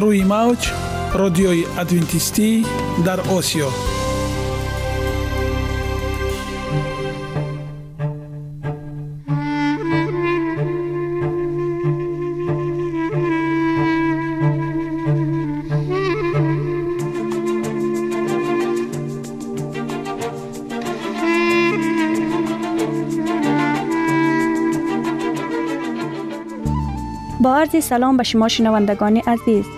روی موج رادیوی ادوینتیستی در آسیا با عرض سلام به شما شنوندگان عزیز.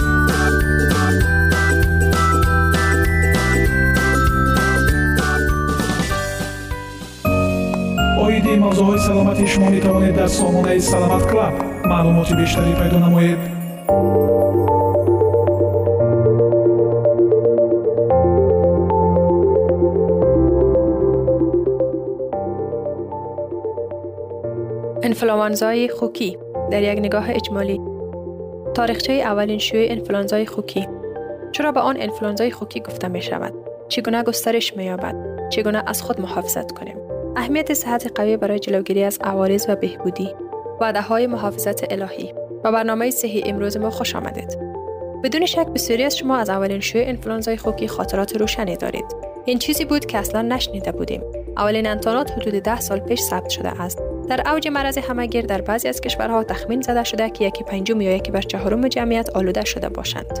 оиди мавзӯъҳои саломатии шумо метавонед дар сомонаи саломат клаб маълумоти бештарӣ пайдо намоед انفلوانزای خوکی در یک نگاه اجمالی تاریخچه اولین شیوع انفلانزای خوکی چرا به آن انفلانزای خوکی گفته می شود چگونه گسترش می یابد چگونه از خود محافظت کنیم اهمیت صحت قوی برای جلوگیری از عوارض و بهبودی. وعده های محافظت الهی. و برنامه صحی امروز ما خوش آمدید. بدون شک بسیاری از شما از اولین شیوع انفلانزای خوکی خاطرات روشنی دارید. این چیزی بود که اصلا نشنیده بودیم. اولین انتانات حدود ده سال پیش ثبت شده است. در اوج مرض همگیر در بعضی از کشورها تخمین زده شده که یکی پنجم یا یکی بر چهارم جمعیت آلوده شده باشند.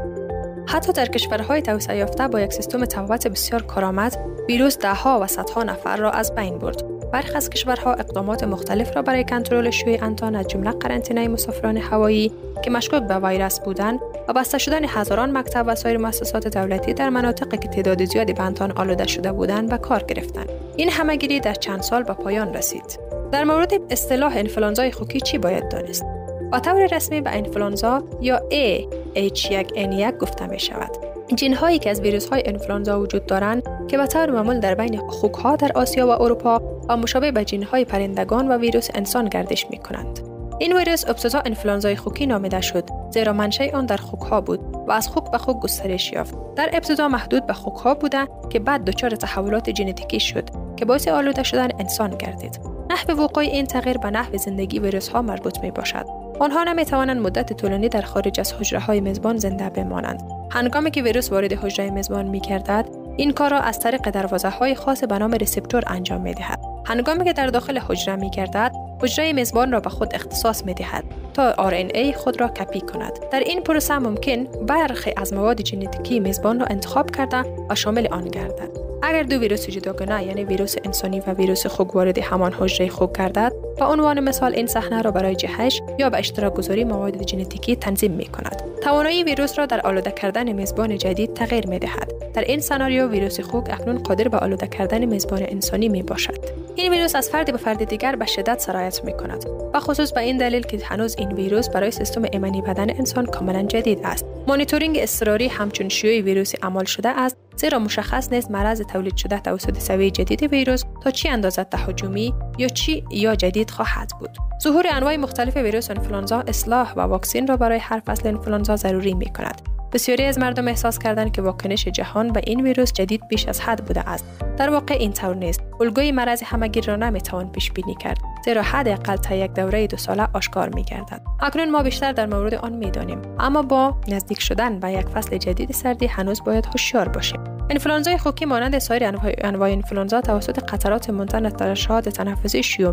حتی در کشورهای توسعه یافته با یک سیستم تفاوت بسیار کارآمد ویروس دهها و صدها نفر را از بین برد. برخی از کشورها اقدامات مختلف را برای کنترل شیوع انتان از جمله قرنطینه مسافران هوایی که مشکوک به ویروس بودند و بسته شدن هزاران مکتب و سایر مؤسسات دولتی در مناطقی که تعداد زیادی به انتان آلوده شده بودند به کار گرفتند. این همهگیری در چند سال به پایان رسید. در مورد اصطلاح انفلانزای خوکی چی باید دانست؟ با طور رسمی به انفلانزا یا A H1N1 گفته می شود. جین هایی که از ویروس های انفلانزا وجود دارند که به طور معمول در بین خوک ها در آسیا و اروپا و مشابه به جین های پرندگان و ویروس انسان گردش می کنند. این ویروس ابتدا انفلانزای خوکی نامیده شد زیرا منشأ آن در خوک ها بود و از خوک به خوک گسترش یافت. در ابتدا محدود به خوک ها بوده که بعد دچار تحولات ژنتیکی شد که باعث آلوده شدن انسان گردید. نحوه وقوع این تغییر به نحوه زندگی ویروس ها مربوط می باشد. آنها نمی توانند مدت طولانی در خارج از حجره های میزبان زنده بمانند. هنگامی که ویروس وارد حجره میزبان می گردد این کار را از طریق دروازه های خاص به نام receptor انجام می دهد هنگامی که در داخل حجره می گردد حجره میزبان را به خود اختصاص می دهد تا RNA خود را کپی کند. در این پروسه ممکن برخی از مواد ژنتیکی میزبان را انتخاب کرده و شامل آن گردد. اگر دو ویروس جداگانه یعنی ویروس انسانی و ویروس خوک وارد همان حجره خوک گردد به عنوان مثال این صحنه را برای جهش یا به اشتراک گذاری مواد ژنتیکی تنظیم می کند. توانایی ویروس را در آلوده کردن میزبان جدید تغییر می دهد. در این سناریو ویروس خوک اکنون قادر به آلوده کردن میزبان انسانی می باشد. این ویروس از فرد به فرد دیگر به شدت سرایت می کند و خصوص به این دلیل که هنوز این ویروس برای سیستم ایمنی بدن انسان کاملا جدید است. مانیتورینگ اضطراری همچون شیوع ویروسی عمل شده است زیرا مشخص نیست مرض تولید شده توسط سویه جدید ویروس تا چی اندازه تهاجمی یا چی یا جدید خواهد بود. ظهور انواع مختلف ویروس انفلانزا اصلاح و واکسین را برای هر فصل انفلانزا ضروری می کند بسیاری از مردم احساس کردند که واکنش جهان به این ویروس جدید بیش از حد بوده است در واقع این طور نیست الگوی مرض همگیر را نمی‌توان پیش بینی کرد زیرا حداقل تا یک دوره دو ساله آشکار می گردد. اکنون ما بیشتر در مورد آن می دانیم اما با نزدیک شدن به یک فصل جدید سردی هنوز باید هوشیار باشیم. انفلانزای خوکی مانند سایر انواع انفلانزا توسط قطرات منتن در شهاد تنفسی شیوع.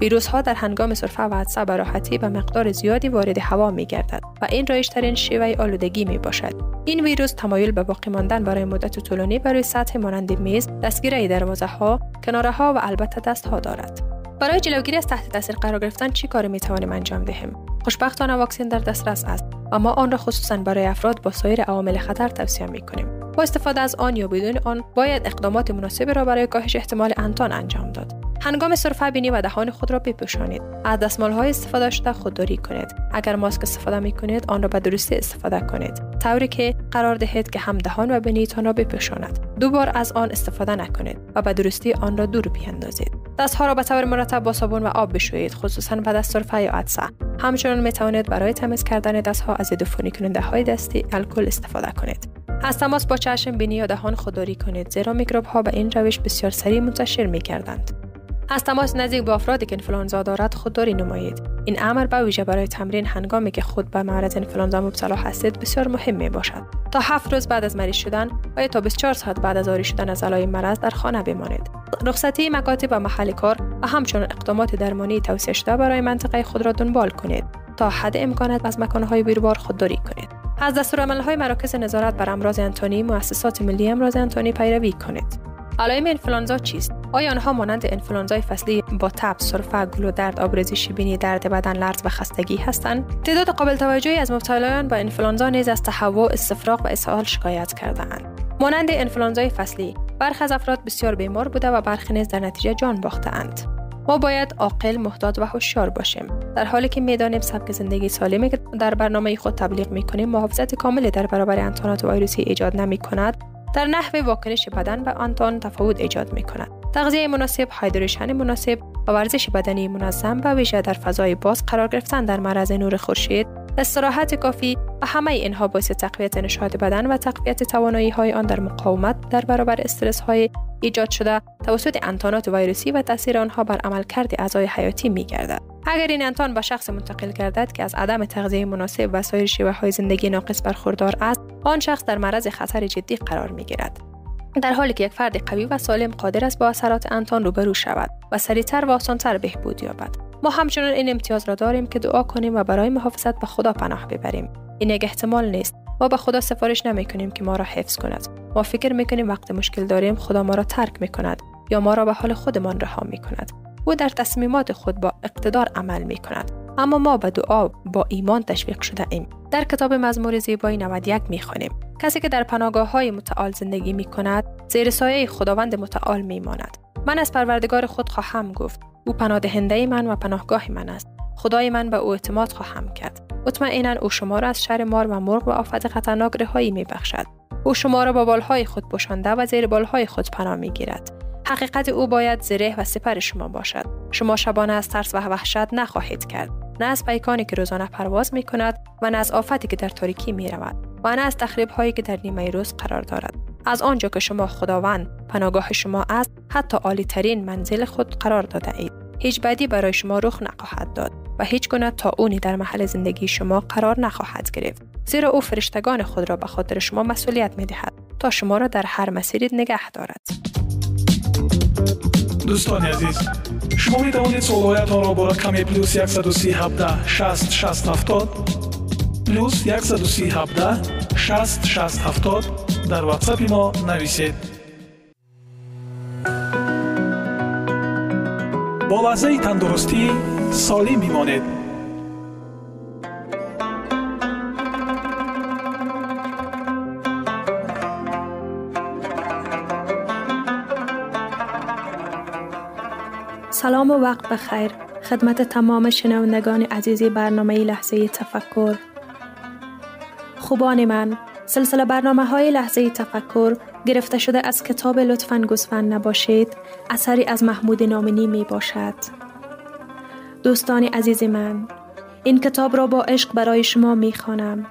ویروس ها در هنگام سرفه و عطسه به به مقدار زیادی وارد هوا می گردد و این رایجترین شیوه آلودگی می باشد. این ویروس تمایل به باقی ماندن برای مدت طولانی برای سطح مانند میز، دستگیره دروازه ها، کناره ها و البته دست ها دارد. برای جلوگیری از تحت تاثیر قرار گرفتن چی کاری می توانیم انجام دهیم؟ خوشبختانه واکسن در دسترس است و ما آن را خصوصا برای افراد با سایر عوامل خطر توصیه می کنیم. با استفاده از آن یا بدون آن باید اقدامات مناسبی را برای کاهش احتمال انتان انجام داد. هنگام سرفه بینی و دهان خود را بپوشانید. از دستمال های استفاده شده خودداری کنید. اگر ماسک استفاده می کنید آن را به درستی استفاده کنید. طوری که قرار دهید که هم دهان و بینیتان را بپوشاند. دوبار از آن استفاده نکنید و به درستی آن را دور بیاندازید. دستها را به طور مرتب با صابون و آب بشویید خصوصا بعد از سرفه یا عطسه. همچنان می توانید برای تمیز کردن دستها از ضد کننده های دستی الکل استفاده کنید. از تماس با چشم بینی یا دهان خودداری کنید زیرا میکروب ها به این روش بسیار سریع منتشر می کردند. از تماس نزدیک با افرادی که انفلانزا دارد خودداری نمایید. این امر به ویژه برای تمرین هنگامی که خود به معرض انفلانزا مبتلا هستید بسیار مهم می باشد تا هفت روز بعد از مریض شدن و یا تا 24 ساعت بعد از آری شدن از علائم مرض در خانه بمانید. رخصتی مکاتب و محل کار و همچنین اقدامات درمانی توصیه شده برای منطقه خود را دنبال کنید. تا حد امکانات از مکانهای بیروبار خودداری کنید. از دستورالعملهای مراکز نظارت بر امراض انتانی مؤسسات ملی امراض انتانی پیروی کنید. علائم انفلانزا چیست؟ آیا آنها مانند انفلانزای فصلی با تب سرفه گلو درد آبرزی شیبینی درد بدن لرز و خستگی هستند؟ تعداد قابل توجهی از مبتلایان با انفلانزا نیز از تهوع استفراغ و اسهال شکایت کردهاند. مانند انفلانزای فصلی برخی از افراد بسیار بیمار بوده و برخی نیز در نتیجه جان باختهاند. ما باید عاقل محتاط و هوشیار باشیم. در حالی که می‌دانیم سبک زندگی سالمی که در برنامه خود تبلیغ می کنیم محافظت کاملی در برابر انتانات ویروسی ایجاد نمی کند در نحوه واکنش بدن به آنتان تفاوت ایجاد می کند تغذیه مناسب هایدریشن مناسب و ورزش بدنی منظم و ویژه در فضای باز قرار گرفتن در معرض نور خورشید. استراحت کافی و همه اینها باعث تقویت نشاط بدن و تقویت توانایی های آن در مقاومت در برابر استرس های ایجاد شده توسط انتانات ویروسی و تاثیر آنها بر عملکرد اعضای حیاتی می گردد. اگر این انتان به شخص منتقل گردد که از عدم تغذیه مناسب و سایر شیوه های زندگی ناقص برخوردار است آن شخص در معرض خطر جدی قرار می گیرد. در حالی که یک فرد قوی و سالم قادر است با اثرات انتان روبرو شود و سریعتر و آسانتر بهبود یابد ما همچنان این امتیاز را داریم که دعا کنیم و برای محافظت به خدا پناه ببریم این یک احتمال نیست ما به خدا سفارش نمی کنیم که ما را حفظ کند. ما فکر می کنیم وقت مشکل داریم خدا ما را ترک می کند یا ما را به حال خودمان رها می کند او در تصمیمات خود با اقتدار عمل می کند اما ما به دعا با ایمان تشویق شده ایم. در کتاب مزمور زیبایی 91 می خونیم کسی که در پناهگاه های متعال زندگی می کند زیر سایه خداوند متعال می ماند من از پروردگار خود خواهم گفت او پناهدهنده من و پناهگاه من است. خدای من به او اعتماد خواهم کرد. مطمئنا او شما را از شر مار و مرغ و آفت خطرناک رهایی می بخشد او شما را با بالهای خود پوشانده و زیر بالهای خود پناه می گیرد حقیقت او باید زره و سپر شما باشد. شما شبانه از ترس و وحشت نخواهید کرد. نه از پیکانی که روزانه پرواز می کند و نه از آفتی که در تاریکی می رود و نه از تخریب هایی که در نیمه روز قرار دارد. از آنجا که شما خداوند پناهگاه شما است حتی عالی ترین منزل خود قرار داده اید. هیچ بدی برای شما رخ نخواهد داد. و هیچ گونه اونی در محل زندگی شما قرار نخواهد گرفت. زیرا او فرشتگان خود را به خاطر شما مسئولیت می دهد تا شما را در هر مسیری نگه دارد. دوستان عزیز شما می توانید سوالات را با رقم پلوس 137 60 60 70 پلوس 137 60 60 70 در واتساپ ما نویسید. با تندرستی سالم بمانید سلام و وقت بخیر. خدمت تمام شنوندگان عزیز برنامه لحظه تفکر. خوبان من سلسله برنامه های لحظه تفکر گرفته شده از کتاب لطفا گزفن نباشید. اثری از محمود نامنی می باشد دوستان عزیز من این کتاب را با عشق برای شما می خانم.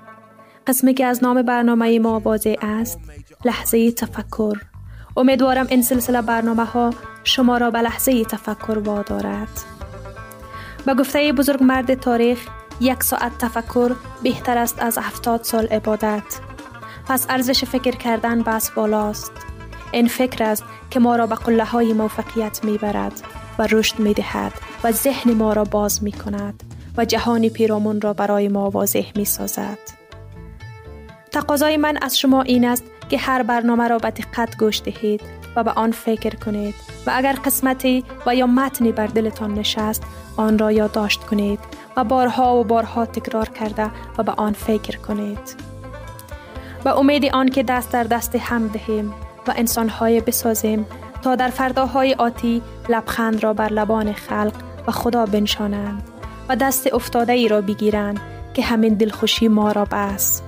قسمی که از نام برنامه ما واضح است لحظه تفکر امیدوارم این سلسله برنامه ها شما را به لحظه تفکر وادارد. به گفته بزرگ مرد تاریخ یک ساعت تفکر بهتر است از هفتاد سال عبادت. پس ارزش فکر کردن بس بالاست. این فکر است که ما را به قله های موفقیت می برد و رشد می دهد و ذهن ما را باز می کند و جهان پیرامون را برای ما واضح می سازد. تقاضای من از شما این است که هر برنامه را به دقت گوش دهید و به آن فکر کنید و اگر قسمتی و یا متنی بر دلتان نشست آن را یادداشت کنید و بارها و بارها تکرار کرده و به آن فکر کنید. به امید آن که دست در دست هم دهیم و انسانهای بسازیم تا در فرداهای آتی لبخند را بر لبان خلق و خدا بنشانند و دست افتاده ای را بگیرند که همین دلخوشی ما را بس.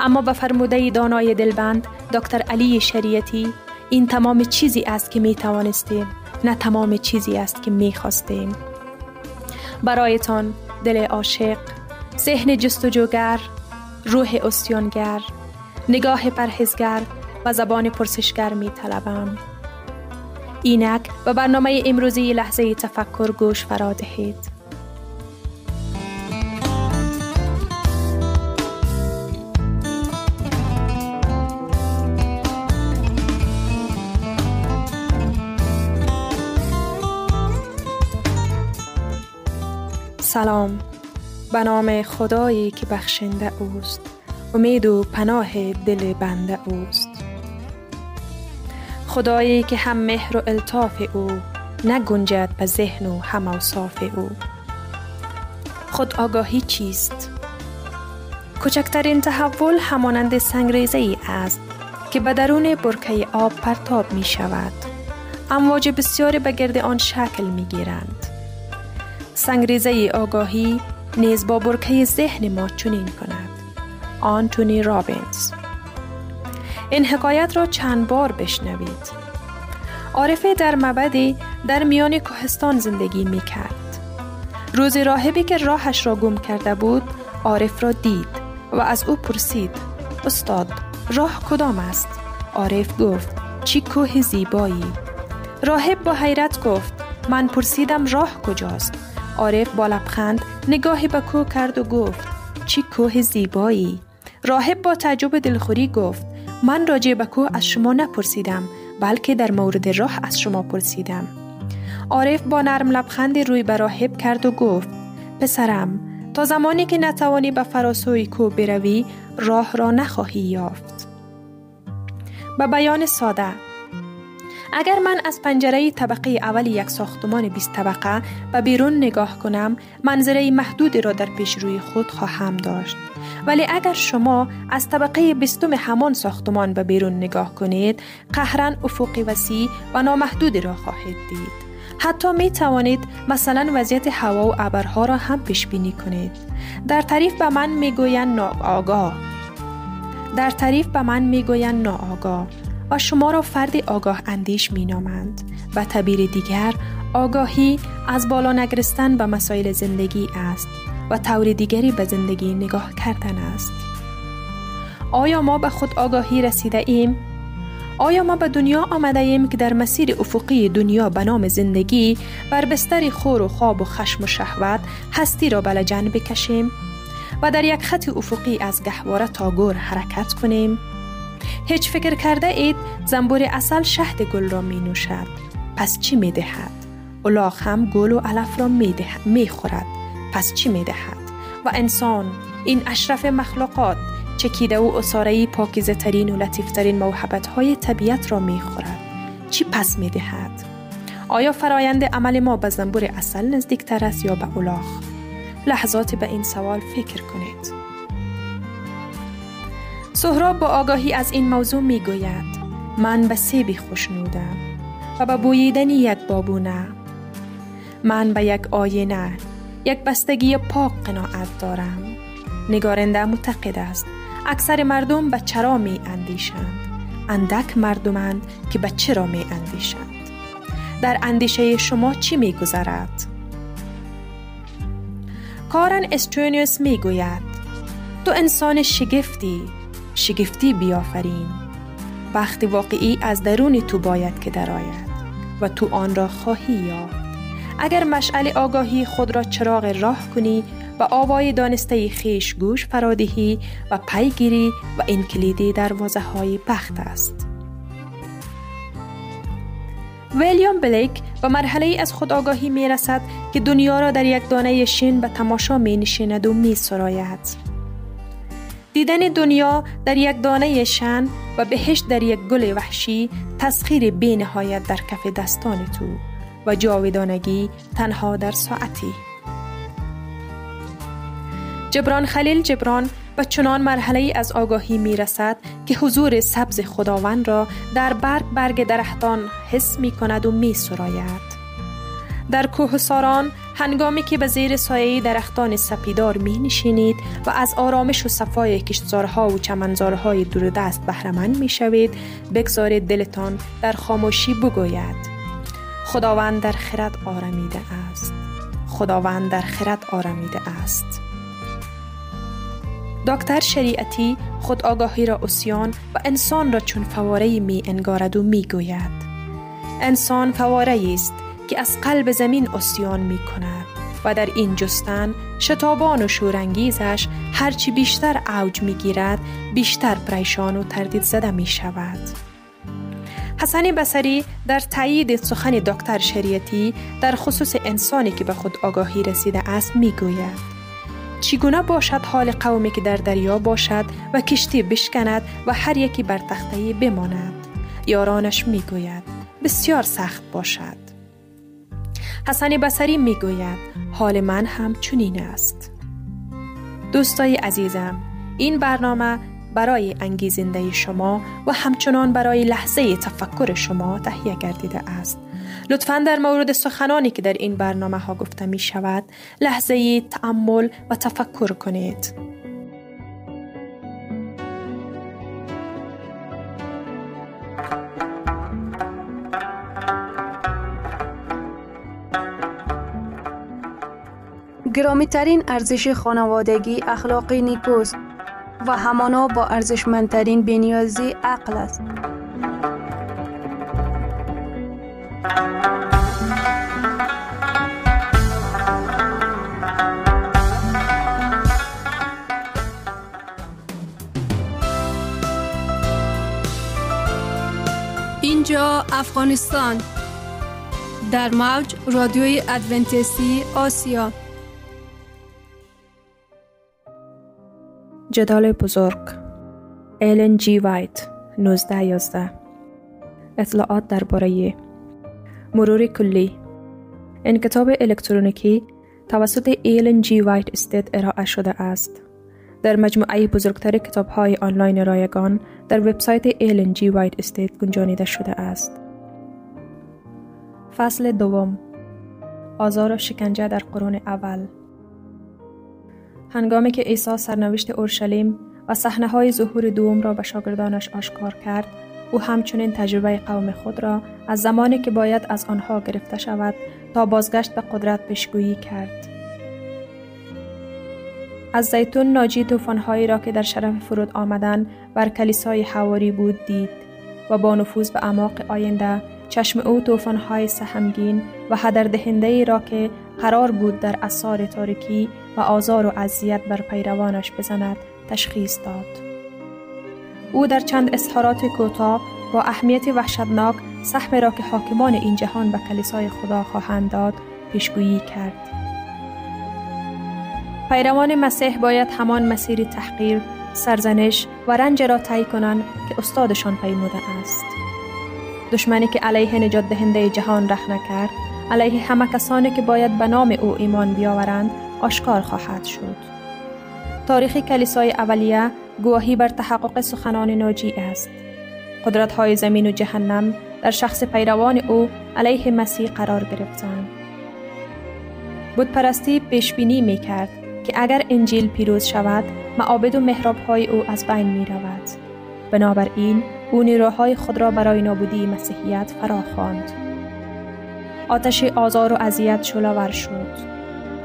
اما به فرموده دانای دلبند دکتر علی شریعتی این تمام چیزی است که می توانستیم نه تمام چیزی است که می خواستیم. برایتان دل عاشق ذهن جستجوگر روح استیانگر نگاه پرهزگر و زبان پرسشگر می طلبم. اینک به برنامه امروزی لحظه تفکر گوش فرا دهید. سلام. به نام خدایی که بخشنده اوست. امید و پناه دل بنده اوست. خدایی که هم مهر و الطاف او نگنجد به ذهن و هم اوصاف او. خود آگاهی چیست؟ کوچکترین تحول همانند سنگریزه ای است که به درون برکه آب پرتاب می شود. امواج بسیاری به گرد آن شکل می گیرند. سنگریزه آگاهی نیز با برکه ذهن ما چنین کند. آنتونی رابینز این حکایت را چند بار بشنوید. عارفه در مبدی در میان کوهستان زندگی می کرد روزی راهبی که راهش را گم کرده بود عارف را دید و از او پرسید استاد راه کدام است؟ عارف گفت چی کوه زیبایی. راهب با حیرت گفت من پرسیدم راه کجاست. عارف با لبخند نگاهی به کوه کرد و گفت چی کوه زیبایی. راهب با تعجب دلخوری گفت من راجع به کوه از شما نپرسیدم بلکه در مورد راه از شما پرسیدم. عارف با نرم لبخند روی به راهب کرد و گفت پسرم تا زمانی که نتوانی به فراسوی کوه بروی راه را نخواهی یافت. به بیان ساده اگر من از پنجره طبقه اول یک ساختمان 20 طبقه به بیرون نگاه کنم منظره محدودی را در پیش روی خود خواهم داشت. ولی اگر شما از طبقه بیستم همان ساختمان به بیرون نگاه کنید قهرن افقی وسیع و نامحدودی را خواهید دید. حتی می توانید مثلا وضعیت هوا و ابرها را هم پیش بینی کنید. در تعریف به من می گویند ناآگاه. در تعریف به من می گویند ناآگاه. و شما را فرد آگاه اندیش می نامند و تعبیر دیگر آگاهی از بالا نگرستن به مسائل زندگی است و طور دیگری به زندگی نگاه کردن است. آیا ما به خود آگاهی رسیده ایم؟ آیا ما به دنیا آمده ایم که در مسیر افقی دنیا به نام زندگی بر بستر خور و خواب و خشم و شهوت هستی را بلجن بکشیم و در یک خط افقی از گهواره تا گور حرکت کنیم؟ هیچ فکر کرده اید زنبور اصل شهد گل را می نوشد پس چی می دهد؟ الاغ هم گل و علف را می, می خورد پس چی می دهد؟ و انسان این اشرف مخلوقات چکیده و اصاره پاکیزه ترین و لطیف ترین موحبت های طبیعت را می خورد. چی پس می دهد؟ آیا فرایند عمل ما به زنبور اصل نزدیکتر است یا به اولاغ؟ لحظاتی به این سوال فکر کنید. سهراب با آگاهی از این موضوع می گوید من به سیبی خوشنودم و به بوییدن یک بابونه من به یک آینه یک بستگی پاک قناعت دارم. نگارنده معتقد است اکثر مردم به چرا می اندیشند اندک مردمند که به چرا می اندیشند در اندیشه شما چی می گذرد؟ کارن استرونیوس می گوید تو انسان شگفتی شگفتی بیافرین وقت واقعی از درون تو باید که درآید و تو آن را خواهی یافت اگر مشعل آگاهی خود را چراغ راه کنی و آوای دانسته خیش گوش فرادهی و پیگیری و این کلیدی دروازه های بخت است. ویلیام بلیک به مرحله از خود آگاهی می رسد که دنیا را در یک دانه شین به تماشا می نشیند و می سراید. دیدن دنیا در یک دانه شن و بهشت در یک گل وحشی تسخیر بی نهایت در کف دستان تو و جاودانگی تنها در ساعتی. جبران خلیل جبران به چنان مرحله از آگاهی می رسد که حضور سبز خداوند را در برگ برگ درختان حس می کند و می سراید. در کوه ساران هنگامی که به زیر سایه درختان سپیدار می نشینید و از آرامش و صفای کشتزارها و چمنزارهای دوردست بهرمند می شوید بگذارید دلتان در خاموشی بگوید. خداوند در خرد آرمیده است. خداوند در خرد آرمیده است. دکتر شریعتی خود آگاهی را اسیان و انسان را چون فواره می انگارد و می گوید. انسان فواره است که از قلب زمین اسیان می کند و در این جستن شتابان و شورانگیزش هرچی بیشتر اوج می گیرد بیشتر پریشان و تردید زده می شود. حسن بسری در تایید سخن دکتر شریعتی در خصوص انسانی که به خود آگاهی رسیده است می گوید. چگونه باشد حال قومی که در دریا باشد و کشتی بشکند و هر یکی بر تخته بماند یارانش می‌گوید بسیار سخت باشد حسن بسری می‌گوید حال من هم چنین است دوستای عزیزم این برنامه برای انگیزنده شما و همچنان برای لحظه تفکر شما تهیه گردیده است لطفا در مورد سخنانی که در این برنامه ها گفته می شود لحظه تعمل و تفکر کنید. گرامی ترین ارزش خانوادگی اخلاقی نیکوست و همانا با ارزشمندترین بنیازی عقل است. اینجا افغانستان در موج رادیوی ادونتیستی آسیا جدال بزرگ. ایلن جی وایت 1911 اطلاعات درباره مرور کلی. این کتاب الکترونیکی توسط Ellen G. White Estate ارائه شده است. در مجموعه بزرگتر کتاب های آنلاین رایگان در وبسایت Ellen G. White Estate گنجانیده شده است. فصل دوم. آزار و شکنجه در قرون اول. هنگامی که عیسی سرنوشت اورشلیم و صحنه های ظهور دوم را به شاگردانش آشکار کرد او همچنین تجربه قوم خود را از زمانی که باید از آنها گرفته شود تا بازگشت به قدرت بشگویی کرد. از زیتون ناجی توفانهایی را که در شرف فرود آمدن بر کلیسای حواری بود دید و با نفوذ به اعماق آینده چشم او توفانهای سهمگین و هدر دهنده ای را که قرار بود در اثار تاریکی و آزار و اذیت بر پیروانش بزند تشخیص داد. او در چند اظهارات کوتاه با اهمیت وحشتناک سهم را که حاکمان این جهان به کلیسای خدا خواهند داد پیشگویی کرد. پیروان مسیح باید همان مسیر تحقیر، سرزنش و رنج را طی کنند که استادشان پیموده است. دشمنی که علیه نجات دهنده جهان رخ نکرد، علیه همه کسانی که باید به نام او ایمان بیاورند، آشکار خواهد شد. تاریخ کلیسای اولیه گواهی بر تحقق سخنان ناجی است. قدرت های زمین و جهنم در شخص پیروان او علیه مسیح قرار گرفتند. بود پرستی بینی می کرد که اگر انجیل پیروز شود معابد و محراب های او از بین می رود. بنابراین او نیروهای خود را برای نابودی مسیحیت فرا خواند. آتش آزار و اذیت شلاور شد.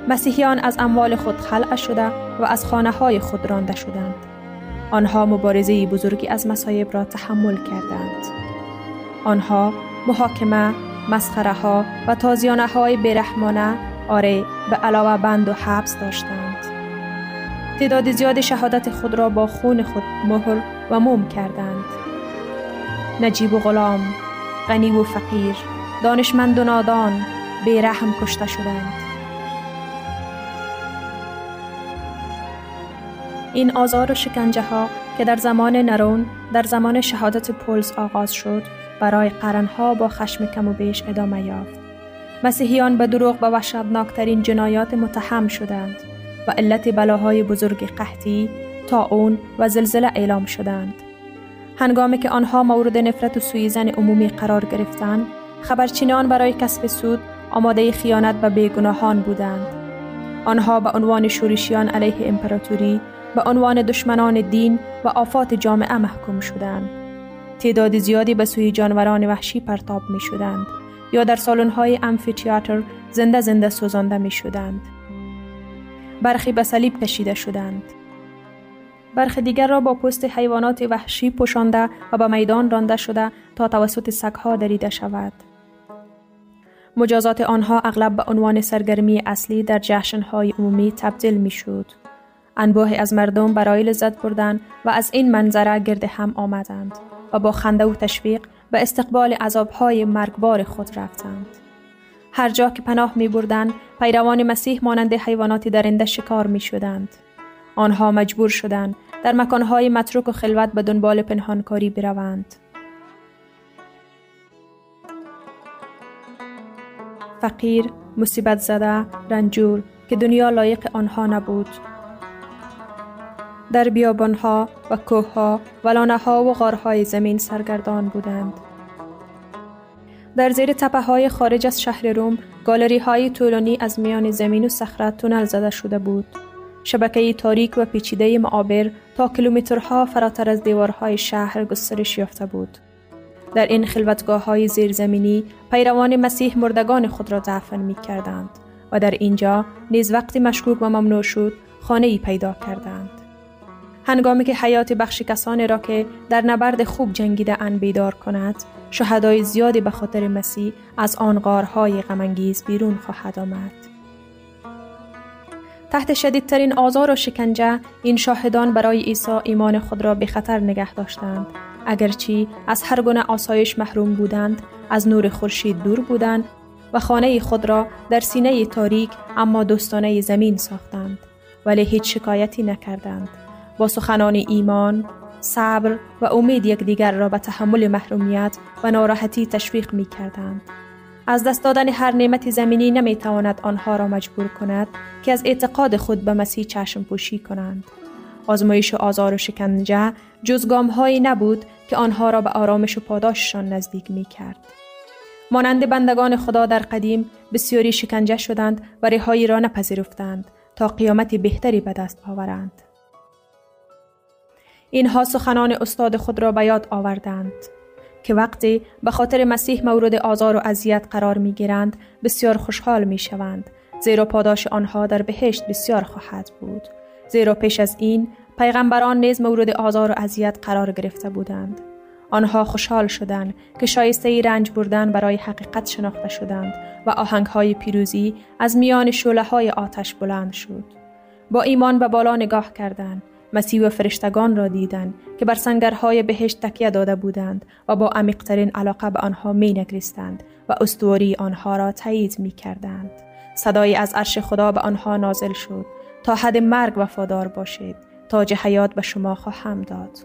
مسیحیان از اموال خود خلع شده و از خانه های خود رانده شدند. آنها مبارزه بزرگی از مصایب را تحمل کردند. آنها محاکمه، مسخره ها و تازیانه های برحمانه آره به علاوه بند و حبس داشتند. تعداد زیاد شهادت خود را با خون خود مهر و موم کردند. نجیب و غلام، غنی و فقیر، دانشمند و نادان، بیرحم کشته شدند. این آزار و شکنجه ها که در زمان نرون در زمان شهادت پولس آغاز شد برای قرنها با خشم کم و بیش ادامه یافت. مسیحیان به دروغ به وحشتناکترین جنایات متهم شدند و علت بلاهای بزرگ قحطی، اون و زلزله اعلام شدند. هنگامی که آنها مورد نفرت و سویزن عمومی قرار گرفتند، خبرچینان برای کسب سود آماده خیانت به بیگناهان بودند. آنها به عنوان شورشیان علیه امپراتوری به عنوان دشمنان دین و آفات جامعه محکوم شدند. تعداد زیادی به سوی جانوران وحشی پرتاب می شدند یا در سالن‌های امفیتیاتر زنده زنده سوزانده می شدند. برخی به صلیب کشیده شدند. برخی دیگر را با پوست حیوانات وحشی پوشانده و به میدان رانده شده تا توسط سگها دریده شود. مجازات آنها اغلب به عنوان سرگرمی اصلی در جشنهای عمومی تبدیل می شد. انبوه از مردم برای لذت بردن و از این منظره گرد هم آمدند و با خنده و تشویق به استقبال عذابهای مرگبار خود رفتند. هر جا که پناه می بردن، پیروان مسیح مانند حیوانات درنده شکار می شدند. آنها مجبور شدند در مکانهای متروک و خلوت به دنبال پنهانکاری بروند. فقیر، مصیبت زده، رنجور که دنیا لایق آنها نبود در بیابانها و کوهها و لانهها و غارهای زمین سرگردان بودند. در زیر تپه های خارج از شهر روم گالری های طولانی از میان زمین و صخره تونل زده شده بود. شبکه تاریک و پیچیده معابر تا کیلومترها فراتر از دیوارهای شهر گسترش یافته بود. در این خلوتگاه های زیرزمینی پیروان مسیح مردگان خود را دفن می کردند و در اینجا نیز وقتی مشکوک و ممنوع شد خانه ای پیدا کردند. هنگامی که حیات بخش کسانی را که در نبرد خوب جنگیده ان بیدار کند شهدای زیادی به خاطر مسیح از آن غارهای غمانگیز بیرون خواهد آمد. تحت شدیدترین آزار و شکنجه این شاهدان برای عیسی ایمان خود را به خطر نگه داشتند. اگرچه از هر گونه آسایش محروم بودند از نور خورشید دور بودند و خانه خود را در سینه تاریک اما دوستانه زمین ساختند ولی هیچ شکایتی نکردند. با سخنان ایمان، صبر و امید یکدیگر را به تحمل محرومیت و ناراحتی تشویق می کردند. از دست دادن هر نعمت زمینی نمی تواند آنها را مجبور کند که از اعتقاد خود به مسیح چشم پوشی کنند. آزمایش و آزار و شکنجه جزگام هایی نبود که آنها را به آرامش و پاداششان نزدیک می کرد. مانند بندگان خدا در قدیم بسیاری شکنجه شدند و رهایی را نپذیرفتند تا قیامت بهتری به دست آورند. اینها سخنان استاد خود را به یاد آوردند که وقتی به خاطر مسیح مورد آزار و اذیت قرار می گیرند بسیار خوشحال می شوند زیرا پاداش آنها در بهشت بسیار خواهد بود زیرا پیش از این پیغمبران نیز مورد آزار و اذیت قرار گرفته بودند آنها خوشحال شدند که شایسته رنج بردن برای حقیقت شناخته شدند و آهنگ های پیروزی از میان شوله های آتش بلند شد. با ایمان به بالا نگاه کردند مسیح و فرشتگان را دیدند که بر سنگرهای بهشت تکیه داده بودند و با عمیقترین علاقه به آنها می نگریستند و استوری آنها را تایید می کردند. صدای از عرش خدا به آنها نازل شد تا حد مرگ وفادار باشید تاج حیات به شما خواهم داد.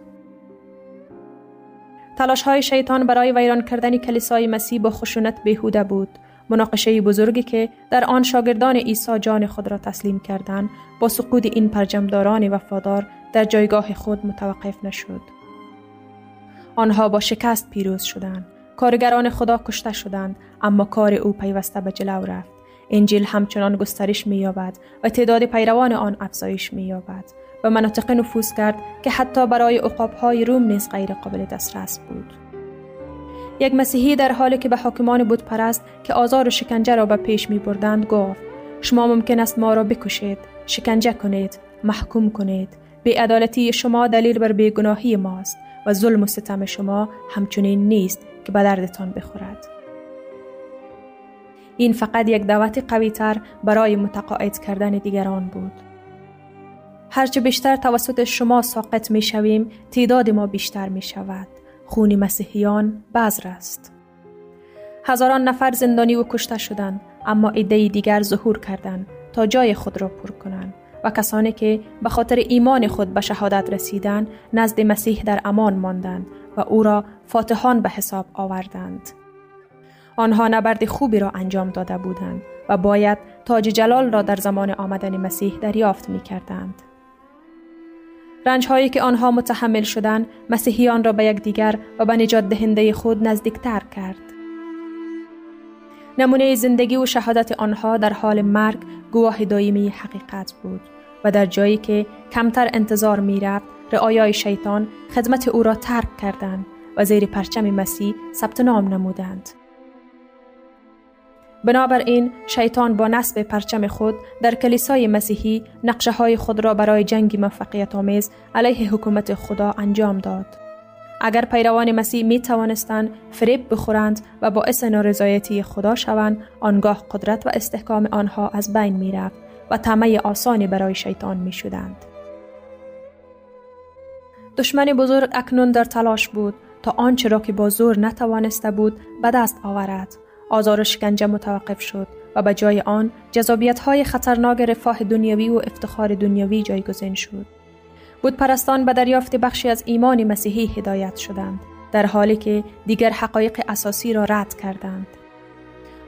تلاش های شیطان برای ویران کردن کلیسای مسیح با خشونت بهوده بود مناقشه بزرگی که در آن شاگردان عیسی جان خود را تسلیم کردند با سقوط این پرجمداران وفادار در جایگاه خود متوقف نشد. آنها با شکست پیروز شدند. کارگران خدا کشته شدند اما کار او پیوسته به جلو رفت. انجیل همچنان گسترش می‌یابد و تعداد پیروان آن افزایش می‌یابد. و مناطق نفوذ کرد که حتی برای های روم نیز غیر قابل دسترس بود. یک مسیحی در حالی که به حاکمان بود پرست که آزار و شکنجه را به پیش می بردند گفت شما ممکن است ما را بکشید شکنجه کنید محکوم کنید. بیعدالتی شما دلیل بر بیگناهی ماست و ظلم و ستم شما همچنین نیست که به دردتان بخورد. این فقط یک دعوت قوی تر برای متقاعد کردن دیگران بود. هرچه بیشتر توسط شما ساقط می شویم تعداد ما بیشتر می شود. خون مسیحیان بذر است هزاران نفر زندانی و کشته شدند اما عده دیگر ظهور کردند تا جای خود را پر کنند و کسانی که به خاطر ایمان خود به شهادت رسیدند نزد مسیح در امان ماندند و او را فاتحان به حساب آوردند آنها نبرد خوبی را انجام داده بودند و باید تاج جلال را در زمان آمدن مسیح دریافت می کردند. رنج هایی که آنها متحمل شدند مسیحیان را به یکدیگر و به نجات دهنده خود نزدیکتر کرد. نمونه زندگی و شهادت آنها در حال مرگ گواه دایمی حقیقت بود و در جایی که کمتر انتظار می رفت رعایای شیطان خدمت او را ترک کردند و زیر پرچم مسیح ثبت نام نمودند. بنابراین شیطان با نصب پرچم خود در کلیسای مسیحی نقشه های خود را برای جنگ موفقیت آمیز علیه حکومت خدا انجام داد. اگر پیروان مسیح می توانستند فریب بخورند و باعث نارضایتی خدا شوند آنگاه قدرت و استحکام آنها از بین می رفت و طمع آسانی برای شیطان می شدند. دشمن بزرگ اکنون در تلاش بود تا آنچه را که با زور نتوانسته بود به دست آورد آزار و شکنجه متوقف شد و به جای آن جذابیت های خطرناک رفاه دنیوی و افتخار دنیوی جایگزین شد. بود پرستان به دریافت بخشی از ایمان مسیحی هدایت شدند در حالی که دیگر حقایق اساسی را رد کردند.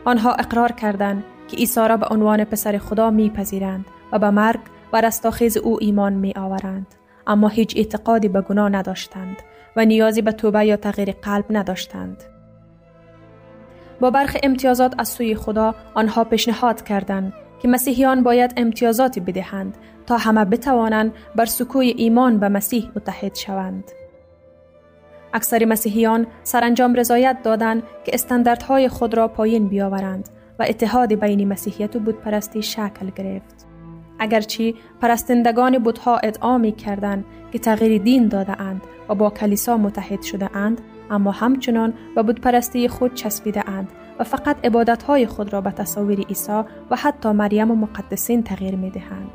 آنها اقرار کردند که عیسی را به عنوان پسر خدا میپذیرند و به مرگ و رستاخیز او ایمان می آورند. اما هیچ اعتقادی به گناه نداشتند و نیازی به توبه یا تغییر قلب نداشتند. با برخ امتیازات از سوی خدا آنها پیشنهاد کردند که مسیحیان باید امتیازاتی بدهند تا همه بتوانند بر سکوی ایمان به مسیح متحد شوند. اکثر مسیحیان سرانجام رضایت دادند که استانداردهای خود را پایین بیاورند و اتحاد بین مسیحیت و بودپرستی شکل گرفت. اگرچه پرستندگان بودها ادعا می کردند که تغییر دین داده اند و با کلیسا متحد شده اند اما همچنان به بودپرستی خود چسبیده اند و فقط عبادتهای خود را به تصاویر عیسی و حتی مریم و مقدسین تغییر می دهند.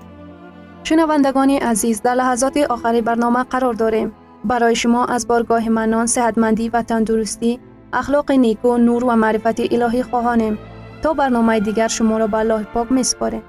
شنوندگان عزیز در لحظات آخری برنامه قرار داریم. برای شما از بارگاه منان صحتمندی و تندرستی، اخلاق نیکو، نور و معرفت الهی خواهانیم. تا برنامه دیگر شما را به الله پاک می سپاریم.